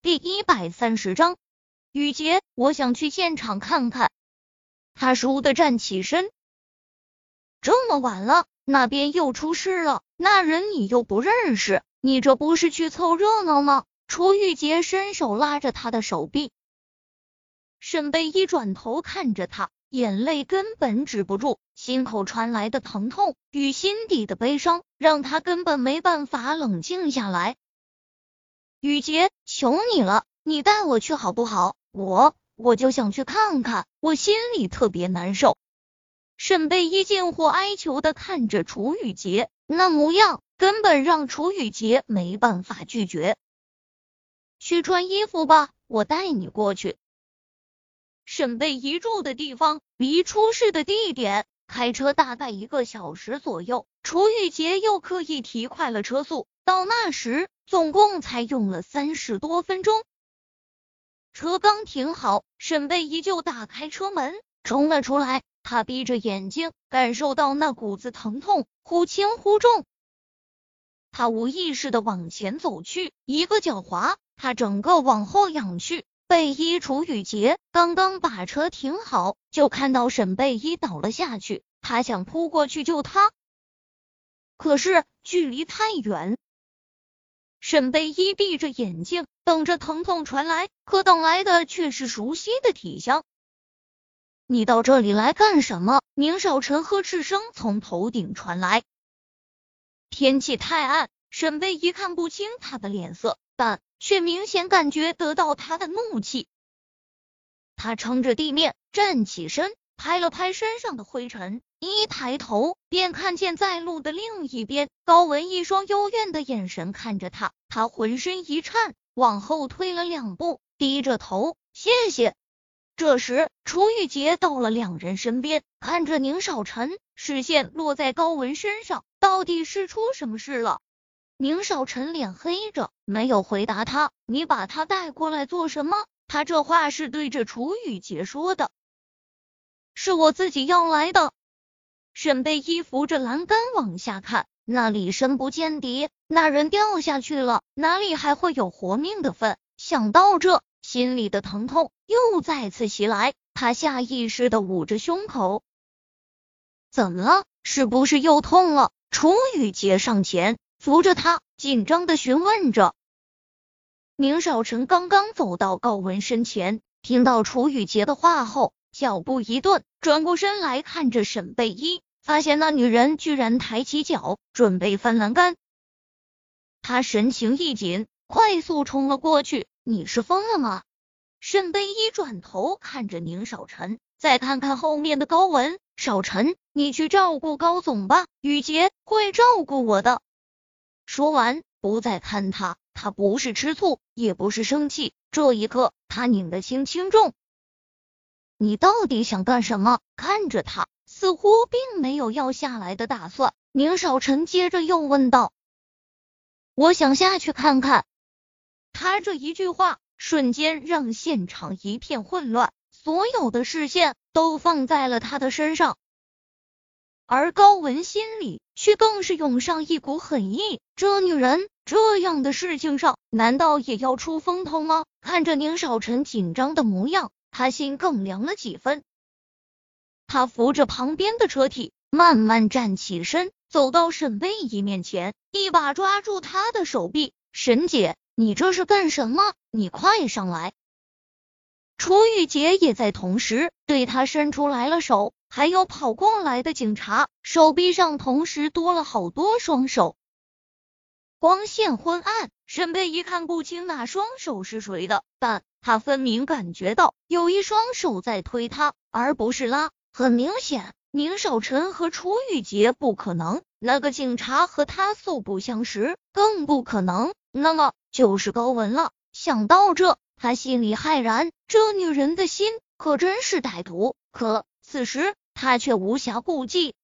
第一百三十章，雨杰，我想去现场看看。他倏地站起身。这么晚了，那边又出事了，那人你又不认识，你这不是去凑热闹吗？楚雨杰伸手拉着他的手臂。沈贝一转头看着他，眼泪根本止不住，心口传来的疼痛与心底的悲伤，让他根本没办法冷静下来。雨杰，求你了，你带我去好不好？我我就想去看看，我心里特别难受。沈贝依近乎哀求的看着楚雨杰，那模样根本让楚雨杰没办法拒绝。去穿衣服吧，我带你过去。沈贝依住的地方离出事的地点开车大概一个小时左右，楚雨杰又刻意提快了车速，到那时。总共才用了三十多分钟，车刚停好，沈贝依旧打开车门冲了出来。他闭着眼睛，感受到那股子疼痛忽轻忽重。他无意识的往前走去，一个脚滑，他整个往后仰去。贝依、楚雨洁刚刚把车停好，就看到沈贝依倒了下去。他想扑过去救他，可是距离太远。沈贝依闭着眼睛，等着疼痛传来，可等来的却是熟悉的体香。你到这里来干什么？宁少臣呵斥声从头顶传来。天气太暗，沈贝依看不清他的脸色，但却明显感觉得到他的怒气。他撑着地面站起身，拍了拍身上的灰尘。一抬头，便看见在路的另一边，高文一双幽怨的眼神看着他，他浑身一颤，往后退了两步，低着头，谢谢。这时，楚雨洁到了两人身边，看着宁少臣，视线落在高文身上，到底是出什么事了？宁少臣脸黑着，没有回答他。你把他带过来做什么？他这话是对着楚雨洁说的，是我自己要来的。沈贝依扶着栏杆往下看，那里深不见底，那人掉下去了，哪里还会有活命的份？想到这，心里的疼痛又再次袭来，他下意识的捂着胸口。怎么了？是不是又痛了？楚雨洁上前扶着他，紧张的询问着。宁少臣刚刚走到高文身前，听到楚雨洁的话后，脚步一顿，转过身来看着沈贝依。发现那女人居然抬起脚准备翻栏杆，他神情一紧，快速冲了过去。你是疯了吗？沈贝依转头看着宁少臣，再看看后面的高文。少臣，你去照顾高总吧，雨洁会照顾我的。说完，不再看他。他不是吃醋，也不是生气，这一刻他拧得轻轻重。你到底想干什么？看着他。似乎并没有要下来的打算，宁少臣接着又问道：“我想下去看看。”他这一句话瞬间让现场一片混乱，所有的视线都放在了他的身上，而高文心里却更是涌上一股狠意。这女人这样的事情上，难道也要出风头吗？看着宁少臣紧张的模样，他心更凉了几分。他扶着旁边的车体，慢慢站起身，走到沈贝依面前，一把抓住她的手臂。沈姐，你这是干什么？你快上来！楚雨洁也在同时对他伸出来了手，还有跑过来的警察，手臂上同时多了好多双手。光线昏暗，沈贝一看不清那双手是谁的，但他分明感觉到有一双手在推他，而不是拉。很明显，宁少臣和楚雨洁不可能，那个警察和他素不相识，更不可能。那么就是高文了。想到这，他心里骇然，这女人的心可真是歹毒。可此时他却无暇顾忌，